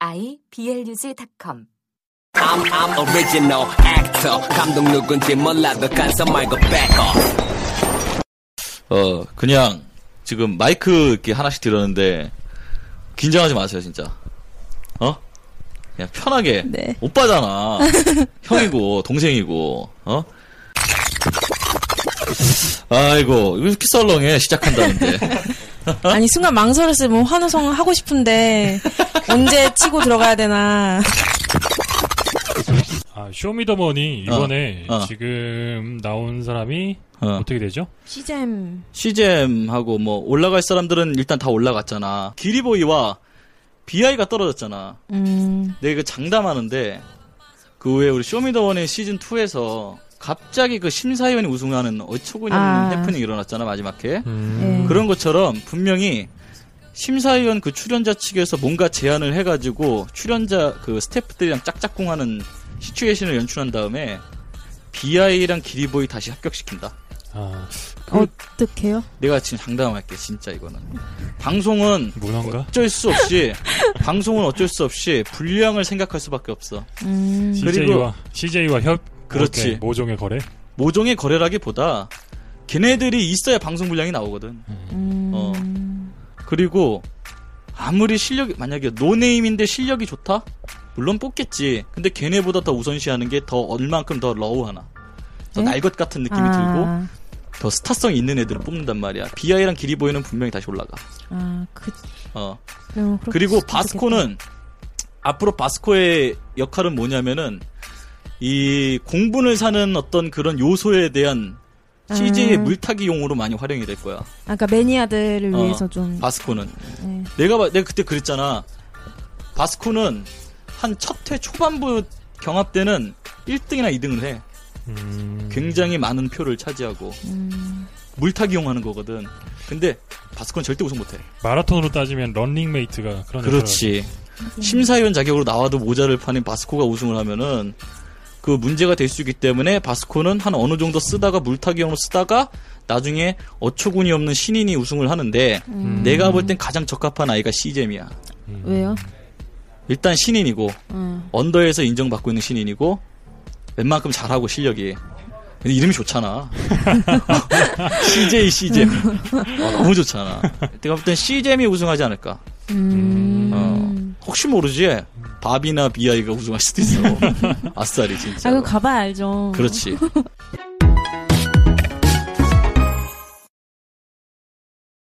iblog.com I'm, I'm original actor. 감독 누군지 몰라도 간섭 말고 back off. 어, 그냥 지금 마이크 이렇게 하나씩 들었는데 긴장하지 마세요, 진짜. 어? 그냥 편하게. 네. 오빠잖아. 형이고 동생이고. 어? 아이고, 왜 이렇게 썰렁해 시작한다는데. 아니 순간 망설였어요. 뭐 환호성 하고 싶은데 언제 치고 들어가야 되나. 아, 쇼미더머니 이번에 어, 어. 지금 나온 사람이 어. 어. 떻게 되죠? 시잼 시잼하고 뭐 올라갈 사람들은 일단 다 올라갔잖아. 기리보이와 비아이가 떨어졌잖아. 음, 내가 이거 장담하는데 그 외에 우리 쇼미더원의 시즌 2에서 갑자기 그 심사위원이 우승하는 어처구니 없는 아. 해프닝이 일어났잖아 마지막에 네. 그런 것처럼 분명히 심사위원 그 출연자 측에서 뭔가 제안을 해가지고 출연자 그 스태프들이랑 짝짝꿍하는 시츄에이션을 연출한 다음에 비아이랑 기리보이 다시 합격시킨다. 아, 어떡해요? 내가 지금 장담할게 진짜 이거는 방송은 문화인가? 어쩔 수 없이 방송은 어쩔 수 없이 분량을 생각할 수밖에 없어. 음, CJ와 CJ와 협 그렇지. 이렇게 모종의 거래. 모종의 거래라기보다 걔네들이 있어야 방송 분량이 나오거든. 음, 어. 그리고 아무리 실력이 만약에 노네임인데 실력이 좋다? 물론 뽑겠지. 근데 걔네보다 더 우선시하는 게 더 얼만큼 더 러우하나. 더 네? 날것 같은 느낌이 아, 들고 더 스타성이 있는 애들을 뽑는단 말이야. 비아이랑 기리보이는 분명히 다시 올라가. 아, 그, 어. 어, 그렇게 그리고. 바스코는 앞으로 바스코의 역할은 뭐냐면은 이 공분을 사는 어떤 그런 요소에 대한 CJ의 음. 물타기용으로 많이 활용이 될 거야. 아까 매니아들을 어, 위해서 좀 바스코는 네. 내가 봐- 내가 그때 그랬잖아. 바스코는 한 첫 회 초반부 경합 때는 1등이나 2등을 해. 음, 굉장히 많은 표를 차지하고 음, 물타기용 하는 거거든. 근데 바스코는 절대 우승 못 해. 마라톤으로 따지면 런닝메이트가 그런 그렇지. 심사위원 자격으로 나와도 모자를 파는 바스코가 우승을 하면은 그 문제가 될 수 있기 때문에 바스코는 한 어느 정도 쓰다가 물타기용으로 쓰다가 나중에 어처구니 없는 신인이 우승을 하는데 음. 내가 볼 땐 가장 적합한 아이가 시잼이야. 왜요? 일단 신인이고 어. 언더에서 인정받고 있는 신인이고 웬만큼 잘하고 실력이 근데 이름이 좋잖아. CJ 시잼. 어, 너무 좋잖아. 내가 볼 땐 시잼이 우승하지 않을까. 음. 어, 혹시 모르지? 바비나 비아이가 우승할 수도 있어. 아싸리 진짜. 아, 그거 가봐야 알죠. 그렇지.